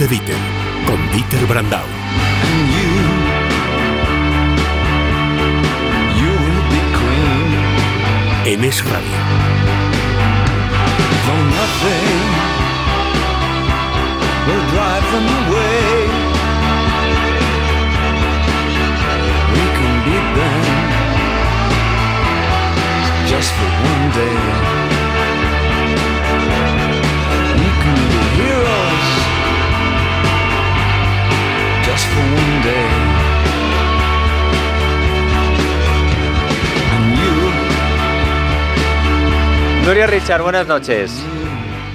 de Dieter, con Dieter Brandau. En Es Radio. just for one Nuria Richard, buenas noches.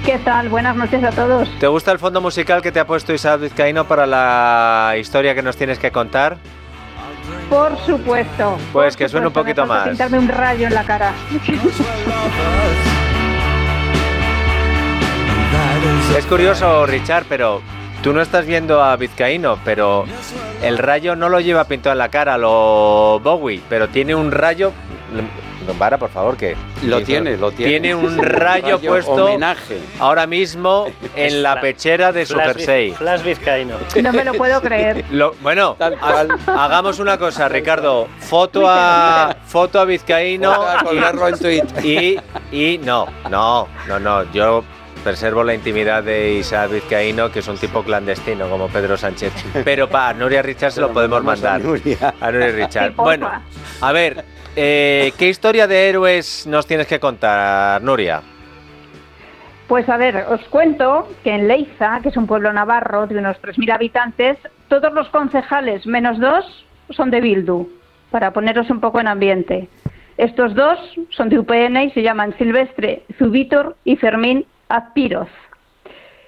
¿Qué tal? Buenas noches a todos. ¿Te gusta el fondo musical que te ha puesto Isabel Vizcaíno para la historia que nos tienes que contar? Por supuesto. Pues que suene un poquito más. Pintarme un rayo en la cara. es curioso, Richard, pero Tú no estás viendo a Vizcaíno, pero el rayo no lo lleva pintado en la cara, lo Bowie, pero tiene un rayo. Vara, por favor, que. Lo tiene, lo tiene. Tiene un rayo, puesto. Homenaje. Ahora mismo en la pechera de su jersey. Flash Vizcaíno. No me lo puedo creer. bueno, hagamos una cosa, Ricardo. Foto a foto a Vizcaíno y, y, y no, no, no, no. Yo preservo la intimidad de Isaac Vizcaíno, que es un tipo clandestino como Pedro Sánchez. Pero para Nuria Richard se lo podemos mandar. A Nuria, Richard. Bueno, a ver, eh, ¿qué historia de héroes nos tienes que contar, Nuria? Pues a ver, os cuento que en Leiza, que es un pueblo navarro de unos 3.000 habitantes, todos los concejales, menos dos, son de Bildu, para poneros un poco en ambiente. Estos dos son de UPN y se llaman Silvestre Zubitor y Fermín Azpiroz.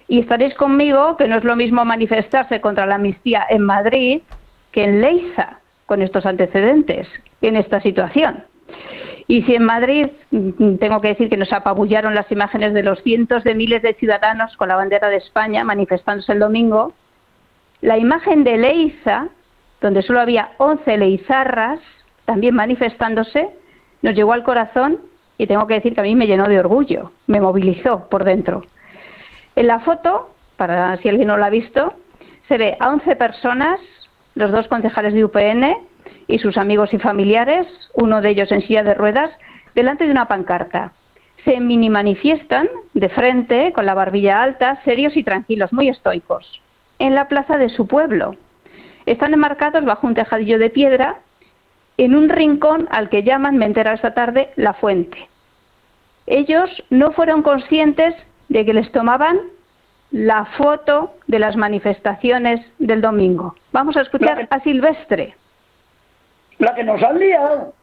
Y estaréis conmigo que no es lo mismo manifestarse contra la amnistía en Madrid que en Leiza, con estos antecedentes, en esta situación. Y si en Madrid mm, tengo que decir que nos apabullaron las imágenes de los cientos de miles de ciudadanos con la bandera de España manifestándose el domingo, la imagen de Leiza, donde solo había 11 leizarras también manifestándose, nos llegó al corazón y tengo que decir que a mí me llenó de orgullo, me movilizó por dentro. En la foto, para si alguien no la ha visto, se ve a 11 personas, los dos concejales de UPN y sus amigos y familiares, uno de ellos en silla de ruedas, delante de una pancarta. Se mini manifiestan de frente, con la barbilla alta, serios y tranquilos, muy estoicos, en la plaza de su pueblo. Están enmarcados bajo un tejadillo de piedra en un rincón al que llaman, me entera esta tarde, la fuente. Ellos no fueron conscientes de que les tomaban la foto de las manifestaciones del domingo. Vamos a escuchar a Silvestre. La que nos han liado.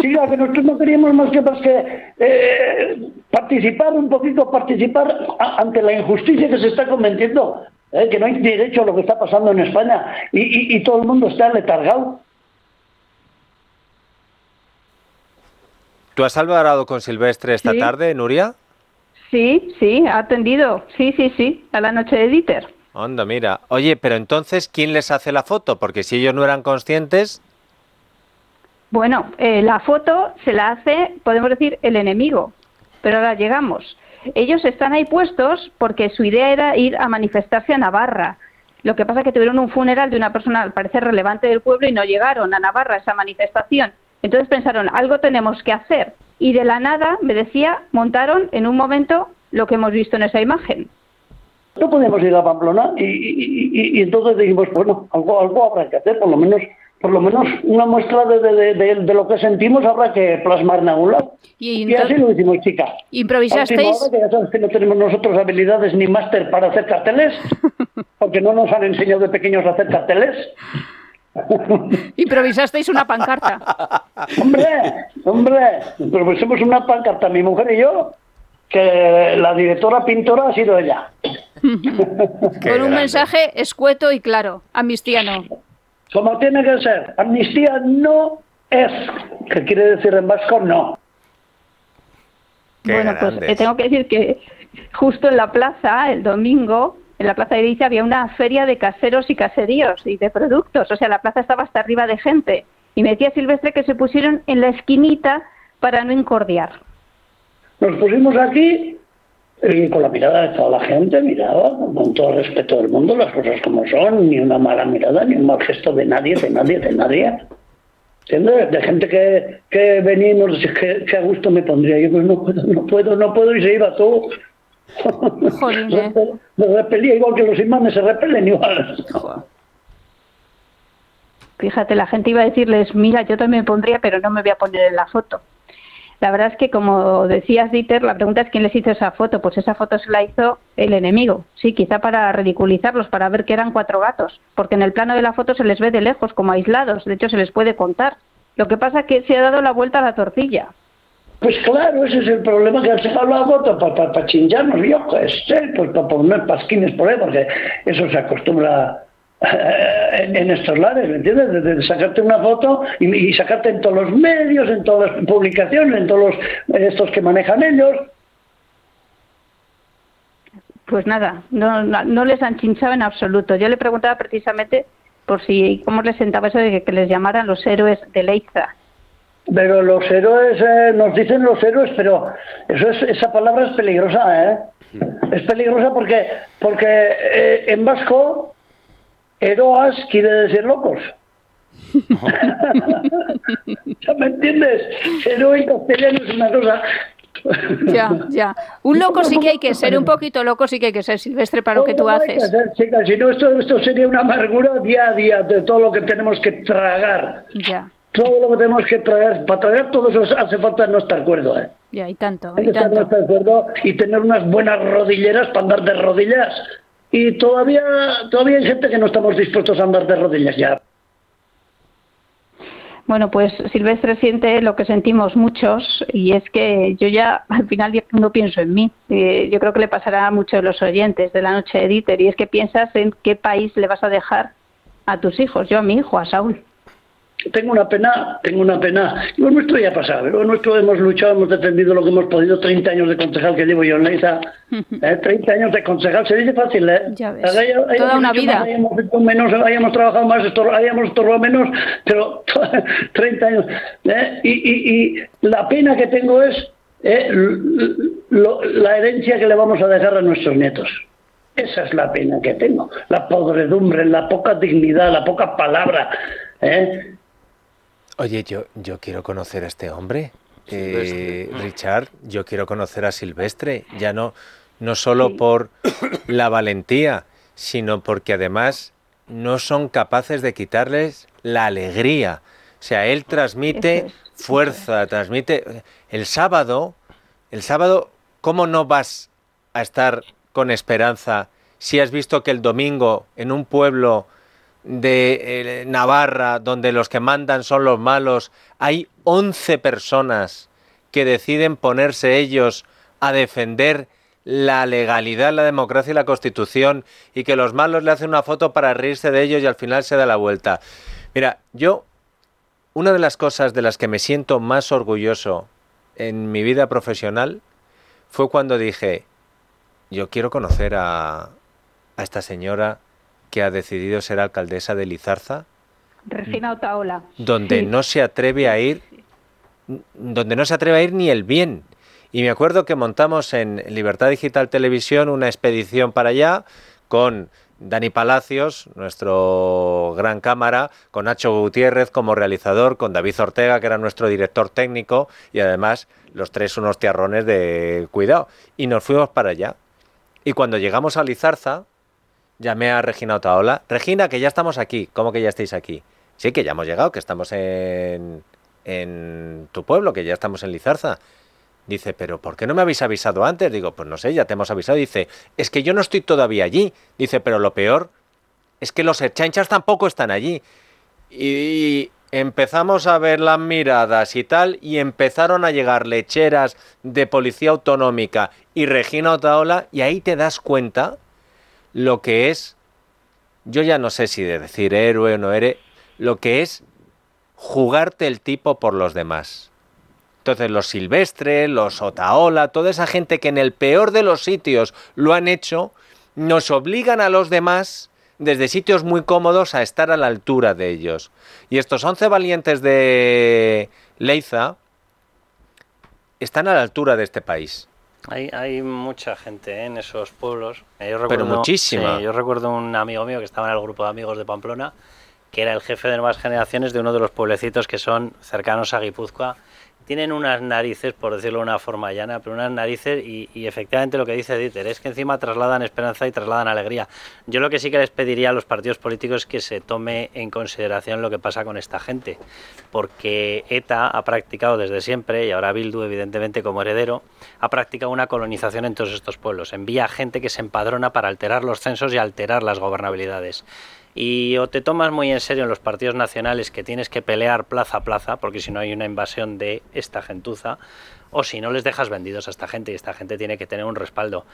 Sí, la que nosotros no queríamos más que, más que eh, participar un poquito, participar ante la injusticia que se está cometiendo, eh, que no hay derecho a lo que está pasando en España y, y todo el mundo está letargado. ¿Tú has hablado con Silvestre esta tarde, Nuria? Sí, sí, ha atendido. Sí, sí, sí, a la noche de Dieter. Anda, mira. Oye, pero entonces, ¿quién les hace la foto? Porque si ellos no eran conscientes... Bueno, eh, la foto se la hace, podemos decir, el enemigo. Pero ahora llegamos. Ellos están ahí puestos porque su idea era ir a manifestarse a Navarra. Lo que pasa es que tuvieron un funeral de una persona al parecer relevante del pueblo y no llegaron a Navarra a esa manifestación. Entonces pensaron, algo tenemos que hacer. Y de la nada, me decía, montaron en un momento lo que hemos visto en esa imagen. No podemos ir a Pamplona y, entonces dijimos, bueno, algo, algo habrá que hacer, por lo menos por lo menos una muestra de, lo que sentimos habrá que plasmar en algún lado. Y, así lo hicimos, chica. ¿Improvisasteis? que ya sabes que no tenemos nosotros habilidades ni máster para hacer carteles, porque no nos han enseñado de pequeños a hacer carteles. Improvisasteis una pancarta. hombre, hombre, improvisamos una pancarta, mi mujer y yo, que la directora pintora ha sido ella. Con un mensaje escueto y claro, amnistía no. Como tiene que ser, amnistía no es, que quiere decir en vasco no. bueno, pues eh, tengo que decir que justo en la plaza, el domingo, en la Plaza de Iriza había una feria de caseros y caseríos y de productos, o sea, la plaza estaba hasta arriba de gente. Y me decía Silvestre que se pusieron en la esquinita para no incordiar. Nos pusimos aquí con la mirada de toda la gente, miraba con todo el respeto del mundo las cosas como son, ni una mala mirada, ni un mal gesto de nadie, de nadie, de nadie. ¿Entiendes? De gente que, que venimos, que, que a gusto me pondría. Yo pues no puedo, no puedo, no puedo, y se iba todo. Jolín, me repelía igual que los imanes se repelen igual. Fíjate, la gente iba a decirles, mira, yo también me pondría, pero no me voy a poner en la foto. La verdad es que, como decías, Dieter, la pregunta es quién les hizo esa foto. Pues esa foto se la hizo el enemigo. Sí, quizá para ridiculizarlos, para ver que eran cuatro gatos. Porque en el plano de la foto se les ve de lejos, como aislados. De hecho, se les puede contar. Lo que pasa es que se ha dado la vuelta a la tortilla. Pues claro, ese es el problema que han sacado la foto para pa, chincharnos, yo qué sé, pues para poner pasquines por ahí, porque eso se acostumbra eh, en estos lares, ¿me entiendes? De, sacarte una foto y, sacarte en todos los medios, en todas las publicaciones, en todos los, estos que manejan ellos. Pues nada, no, no les han chinchado en absoluto. Yo le preguntaba precisamente por si cómo les sentaba eso de que, les llamaran los héroes de Leiza. Pero los héroes, eh, nos dicen los héroes, pero eso es, esa palabra es peligrosa, ¿eh? Es peligrosa porque, porque eh, en vasco Heroas quiere decir locos. ¿Ya me entiendes? Héroe castellano es una cosa. ya, ya. Un loco sí que hay que ser, un poquito loco sí que hay que ser, Silvestre, para lo que tú haces. si no, esto, esto sería una amargura día a día de todo lo que tenemos que tragar. Ya. Todo lo que tenemos que tragar. Para tragar todo eso hace falta no estar cuerdo, ¿eh? Ya, y tanto. Hay y, tanto. No estar cuerdo y tener unas buenas rodilleras para andar de rodillas y todavía, todavía hay gente que no estamos dispuestos a andar de rodillas ya. Bueno, pues Silvestre siente lo que sentimos muchos y es que yo ya al final no pienso en mí. Eh, yo creo que le pasará a muchos de los oyentes de la noche de Dieter y es que piensas en qué país le vas a dejar a tus hijos. Yo a mi hijo, a Saúl tengo una pena, tengo una pena. Lo nuestro ya ha pasado, lo nuestro hemos luchado, hemos defendido lo que hemos podido, 30 años de concejal que llevo yo en Leiza, ¿eh? 30 años de concejal, se dice fácil, ¿eh? Ya ves. Toda una vida. hayamos, menos, hayamos trabajado más, hayamos estorbado menos, pero 30 años. ¿eh? Y, y, y, la pena que tengo es ¿eh? la herencia que le vamos a dejar a nuestros nietos. Esa es la pena que tengo, la podredumbre, la poca dignidad, la poca palabra. ¿eh? Oye, yo, yo quiero conocer a este hombre. Eh, Richard, yo quiero conocer a Silvestre, ya no, no solo por la valentía, sino porque además no son capaces de quitarles la alegría. O sea, él transmite fuerza, transmite... El sábado, el sábado, ¿cómo no vas a estar con esperanza si has visto que el domingo en un pueblo de eh, Navarra, donde los que mandan son los malos, hay 11 personas que deciden ponerse ellos a defender la legalidad, la democracia y la constitución y que los malos le hacen una foto para reírse de ellos y al final se da la vuelta. Mira, yo, una de las cosas de las que me siento más orgulloso en mi vida profesional fue cuando dije, yo quiero conocer a, a esta señora que ha decidido ser alcaldesa de Lizarza. Regina Otaola. Donde no se atreve a ir, donde no se atreve a ir ni el bien. Y me acuerdo que montamos en Libertad Digital Televisión una expedición para allá con Dani Palacios, nuestro gran cámara, con Nacho Gutiérrez como realizador, con David Ortega, que era nuestro director técnico, y además los tres unos tiarrones de cuidado. Y nos fuimos para allá. Y cuando llegamos a Lizarza, llamé a Regina Otaola. Regina, que ya estamos aquí. ¿Cómo que ya estáis aquí? Sí, que ya hemos llegado, que estamos en, en tu pueblo, que ya estamos en Lizarza. Dice, pero ¿por qué no me habéis avisado antes? Digo, pues no sé, ya te hemos avisado. Dice, es que yo no estoy todavía allí. Dice, pero lo peor es que los chanchas tampoco están allí. Y empezamos a ver las miradas y tal, y empezaron a llegar lecheras de policía autonómica y Regina Otaola, y ahí te das cuenta lo que es, yo ya no sé si de decir héroe o no héroe, lo que es jugarte el tipo por los demás. Entonces los Silvestre, los Otaola, toda esa gente que en el peor de los sitios lo han hecho, nos obligan a los demás desde sitios muy cómodos a estar a la altura de ellos. Y estos 11 valientes de Leiza están a la altura de este país. Hay, hay mucha gente ¿eh? en esos pueblos. Eh, yo Pero muchísima. yo recuerdo un amigo mío que estaba en el grupo de amigos de Pamplona, que era el jefe de nuevas generaciones de uno de los pueblecitos que son cercanos a Guipúzcoa tienen unas narices, por decirlo de una forma llana, pero unas narices y, efectivamente lo que dice Dieter es que encima trasladan esperanza y trasladan alegría. Yo lo que sí que les pediría a los partidos políticos es que se tome en consideración lo que pasa con esta gente, porque ETA ha practicado desde siempre, y ahora Bildu evidentemente como heredero, ha practicado una colonización en todos estos pueblos. Envía gente que se empadrona para alterar los censos y alterar las gobernabilidades y o te tomas muy en serio en los partidos nacionales que tienes que pelear plaza a plaza, porque si no hay una invasión de esta gentuza, o si no les dejas vendidos a esta gente y esta gente tiene que tener un respaldo.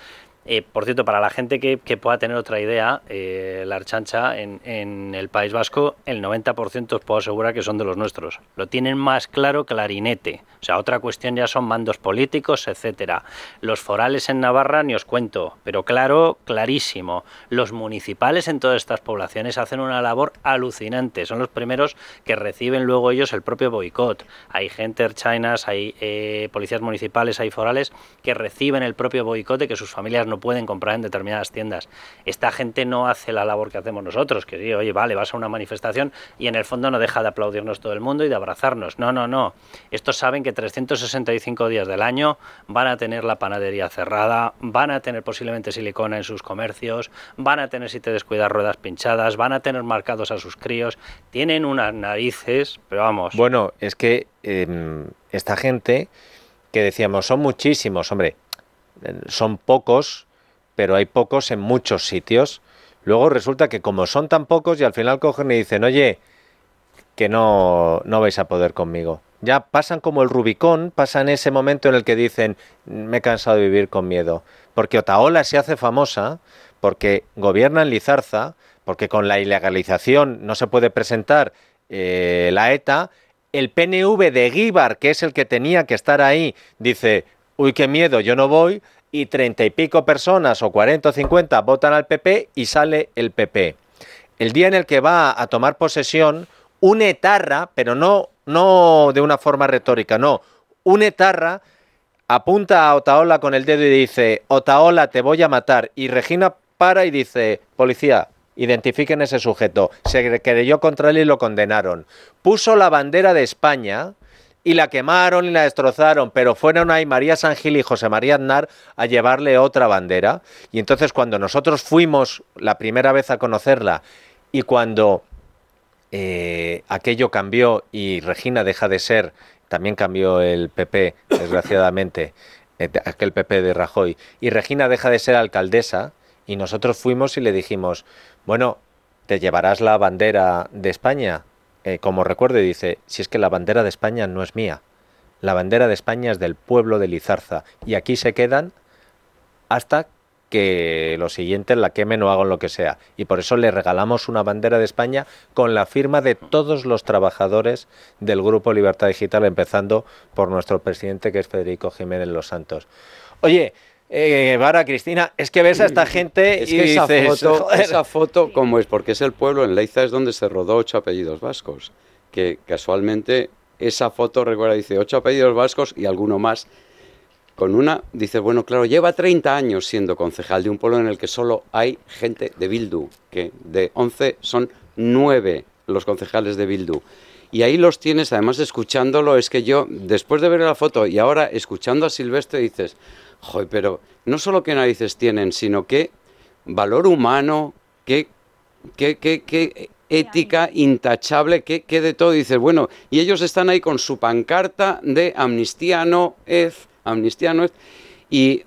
Eh, por cierto, para la gente que, pueda tener otra idea, eh, la archancha en, el País Vasco, el 90% os puedo asegurar que son de los nuestros. Lo tienen más claro clarinete. O sea, otra cuestión ya son mandos políticos, etcétera. Los forales en Navarra ni os cuento, pero claro, clarísimo. Los municipales en todas estas poblaciones hacen una labor alucinante. Son los primeros que reciben luego ellos el propio boicot. Hay gente chinas, hay eh, policías municipales, hay forales que reciben el propio boicot de que sus familias no pueden comprar en determinadas tiendas. Esta gente no hace la labor que hacemos nosotros, que oye, vale, vas a una manifestación y en el fondo no deja de aplaudirnos todo el mundo y de abrazarnos. No, no, no. Estos saben que 365 días del año van a tener la panadería cerrada, van a tener posiblemente silicona en sus comercios, van a tener, si te descuidas, ruedas pinchadas, van a tener marcados a sus críos, tienen unas narices, pero vamos. Bueno, es que em, esta gente que decíamos son muchísimos, hombre, son pocos, pero hay pocos en muchos sitios. Luego resulta que como son tan pocos y al final cogen y dicen, oye, que no, no vais a poder conmigo. Ya pasan como el Rubicón, pasan ese momento en el que dicen, me he cansado de vivir con miedo. Porque Otaola se hace famosa, porque gobierna en Lizarza, porque con la ilegalización no se puede presentar eh, la ETA, el PNV de Guíbar, que es el que tenía que estar ahí, dice, uy, qué miedo, yo no voy, y treinta y pico personas o cuarenta o cincuenta votan al PP y sale el PP. El día en el que va a tomar posesión, un etarra, pero no, no de una forma retórica, no, un etarra apunta a Otaola con el dedo y dice, Otaola, te voy a matar. Y Regina para y dice, policía, identifiquen ese sujeto. Se creyó contra él y lo condenaron. Puso la bandera de España y la quemaron y la destrozaron, pero fueron ahí María San Gil y José María Aznar a llevarle otra bandera. Y entonces cuando nosotros fuimos la primera vez a conocerla y cuando eh, aquello cambió y Regina deja de ser, también cambió el PP, desgraciadamente, eh, aquel PP de Rajoy, y Regina deja de ser alcaldesa, y nosotros fuimos y le dijimos, bueno, ¿te llevarás la bandera de España? Eh, como recuerdo, dice, si es que la bandera de España no es mía, la bandera de España es del pueblo de Lizarza, y aquí se quedan hasta que los siguientes la quemen o hagan lo que sea. Y por eso le regalamos una bandera de España con la firma de todos los trabajadores del Grupo Libertad Digital, empezando por nuestro presidente, que es Federico Jiménez Los Santos. Oye, eh, Vara, Cristina, es que ves a esta gente es que esa foto, esa foto, ¿cómo es? Porque es el pueblo, en Leiza es donde se rodó ocho apellidos vascos, que casualmente esa foto, recuerda, dice ocho apellidos vascos y alguno más. Con una, dice, bueno, claro, lleva 30 años siendo concejal de un pueblo en el que solo hay gente de Bildu, que de 11 son 9 los concejales de Bildu. Y ahí los tienes, además escuchándolo, es que yo, después de ver la foto y ahora escuchando a Silvestre, dices, Joder, pero no solo qué narices tienen, sino qué valor humano, qué, qué, qué, qué ética intachable, qué, de todo. Dices, bueno, y ellos están ahí con su pancarta de amnistía no es, amnistía no es, y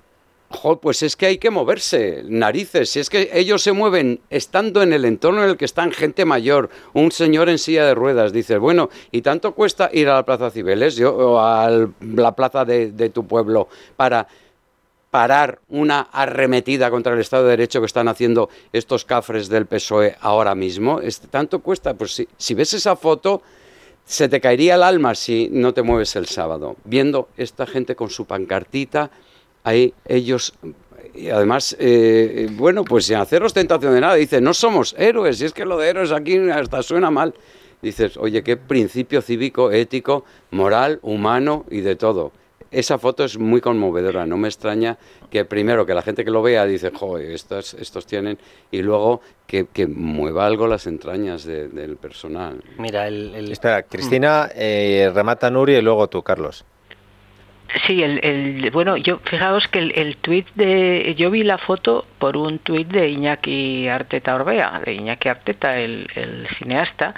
pues es que hay que moverse, narices. Si es que ellos se mueven estando en el entorno en el que están gente mayor, un señor en silla de ruedas, dices, bueno, ¿y tanto cuesta ir a la Plaza Cibeles o a la plaza de tu pueblo para parar una arremetida contra el Estado de Derecho que están haciendo estos cafres del PSOE ahora mismo. ¿Tanto cuesta? Pues si, si ves esa foto, se te caería el alma si no te mueves el sábado, viendo esta gente con su pancartita, ahí ellos y además, eh, bueno, pues sin hacer ostentación de nada, dice, no somos héroes, y es que lo de héroes aquí hasta suena mal. Dices, oye, qué principio cívico, ético, moral, humano y de todo esa foto es muy conmovedora. No me extraña que primero que la gente que lo vea dice, joder, estos, estos tienen, y luego que, que mueva algo las entrañas de- del personal. Mira, el, el- Espera, Cristina, eh, remata Nuria y luego tú, Carlos. Sí, el, el- bueno, yo fijaos que el, el tuit de, yo vi la foto por un tuit de Iñaki Arteta Orbea, de Iñaki Arteta, el, el cineasta,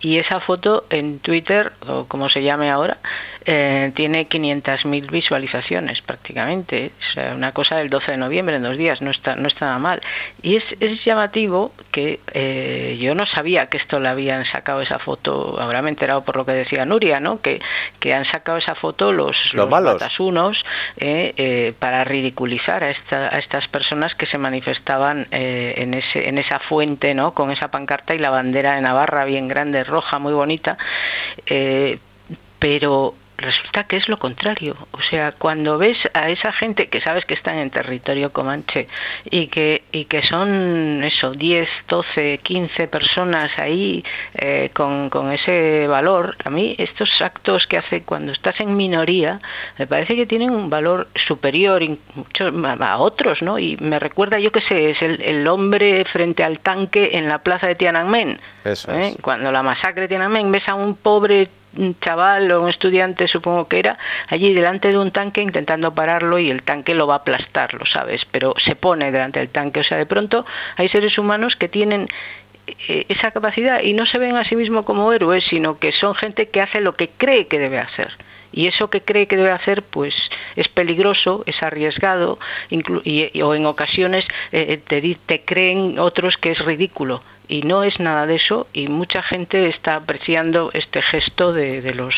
y esa foto en Twitter, o como se llame ahora, eh, tiene 500.000 visualizaciones prácticamente, o sea, una cosa del 12 de noviembre, en dos días, no está, no está nada mal. Y es, es llamativo que eh, yo no sabía que esto le habían sacado esa foto, ahora me he enterado por lo que decía Nuria, ¿no? Que, que han sacado esa foto los, Los malos. batasunos eh, eh, para ridiculizar a, esta- a estas personas que se manifestaban eh, en, ese, en esa fuente, ¿no? Con esa pancarta y la bandera de Navarra bien grande, roja, muy bonita. Eh, pero resulta que es lo contrario. O sea, cuando ves a esa gente que sabes que están en territorio comanche y que, y que son eso, 10, 12, 15 personas ahí eh, con, con ese valor, a mí estos actos que hace cuando estás en minoría me parece que tienen un valor superior mucho a a otros, ¿no? Y me recuerda, yo que sé, es el, el hombre frente al tanque en la plaza de Tiananmen. Eso ¿eh? es. Cuando la masacre de Tiananmen ves a un pobre un chaval o un estudiante, supongo que era, allí delante de un tanque intentando pararlo y el tanque lo va a aplastar, lo sabes, pero se pone delante del tanque. O sea, de pronto hay seres humanos que tienen eh, esa capacidad y no se ven a sí mismos como héroes, sino que son gente que hace lo que cree que debe hacer. Y eso que cree que debe hacer, pues es peligroso, es arriesgado, y- o en ocasiones eh, te, di- te creen otros que es ridículo. Y no es nada de eso, y mucha gente está apreciando este gesto de, de los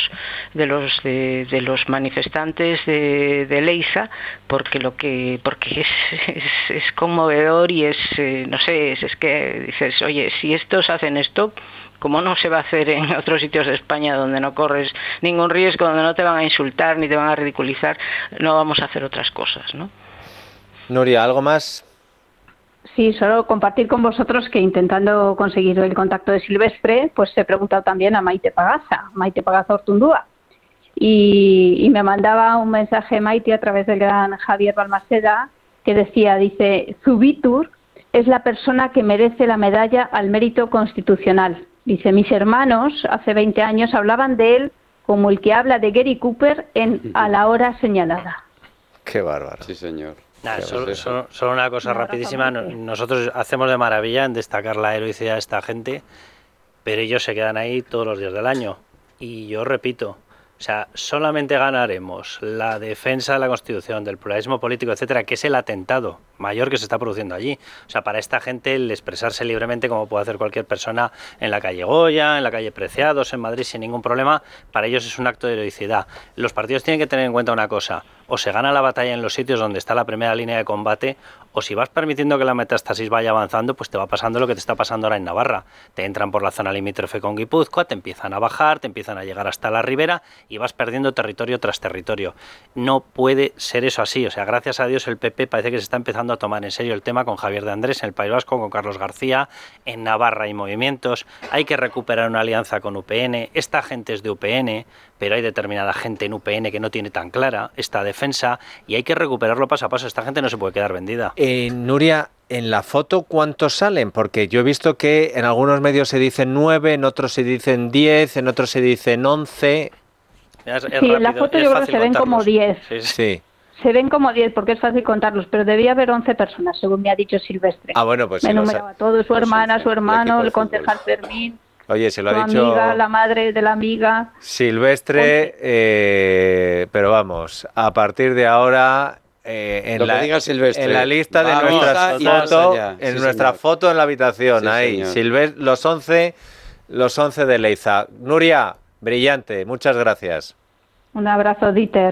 de los de, de los manifestantes de, de Leiza, porque lo que porque es, es, es conmovedor y es eh, no sé, es, es que dices, oye, si estos hacen esto, como no se va a hacer en otros sitios de España donde no corres ningún riesgo, donde no te van a insultar ni te van a ridiculizar, no vamos a hacer otras cosas, ¿no? Nuria, ¿algo más? Sí, solo compartir con vosotros que intentando conseguir el contacto de Silvestre, pues he preguntado también a Maite Pagaza, Maite Pagaza Ortundúa. Y, y me mandaba un mensaje Maite a través del gran Javier Balmaceda que decía, dice, Zubitur es la persona que merece la medalla al mérito constitucional. Dice, mis hermanos hace 20 años hablaban de él como el que habla de Gary Cooper en A la hora señalada. Qué bárbaro. Sí, señor. Solo, solo- solo una cosa rapidísima. Nosotros hacemos de maravilla en destacar la heroicidad de esta gente, pero ellos se quedan ahí todos los días del año. Y yo repito, o sea, solamente ganaremos la defensa de la Constitución, del pluralismo político, etcétera, que es el atentado mayor que se está produciendo allí. O sea, para esta gente el expresarse libremente como puede hacer cualquier persona en la calle Goya, en la calle Preciados, en Madrid sin ningún problema, para ellos es un acto de heroicidad. Los partidos tienen que tener en cuenta una cosa, o se gana la batalla en los sitios donde está la primera línea de combate, o si vas permitiendo que la metástasis vaya avanzando, pues te va pasando lo que te está pasando ahora en Navarra. Te entran por la zona limítrofe con Guipúzcoa, te empiezan a bajar, te empiezan a llegar hasta la ribera y vas perdiendo territorio tras territorio. No puede ser eso así. O sea, gracias a Dios el PP parece que se está empezando a tomar en serio el tema con Javier de Andrés en el País Vasco, con Carlos García, en Navarra hay movimientos, hay que recuperar una alianza con UPN, esta gente es de UPN, pero hay determinada gente en UPN que no tiene tan clara esta defensa y hay que recuperarlo paso a paso. Esta gente no se puede quedar vendida. Eh, Nuria, en la foto, ¿cuántos salen? Porque yo he visto que en algunos medios se dicen nueve, en otros se dicen diez, en otros se dicen once. Es- es Sí, en la foto yo creo que se ven como contarlos. 10. Sí, sí. Sí. Se ven como 10 porque es fácil contarlos, pero debía haber 11 personas, según me ha dicho Silvestre. Ah, bueno, pues me si sa- todo, su Pues hermana, su hermano, el concejal. Fermín, Oye, se lo su ha dicho amiga, la madre de la amiga. Silvestre, eh, pero vamos, a partir de ahora... eh, en, Lo que la, diga Silvestre. en la lista de Vamos nuestras fotos, allá. en Sí, nuestra señor. foto en la habitación, Sí, ahí, señor. Silves- los 11, los 11 de Leiza. Nuria, brillante, muchas gracias. Un abrazo, Dieter.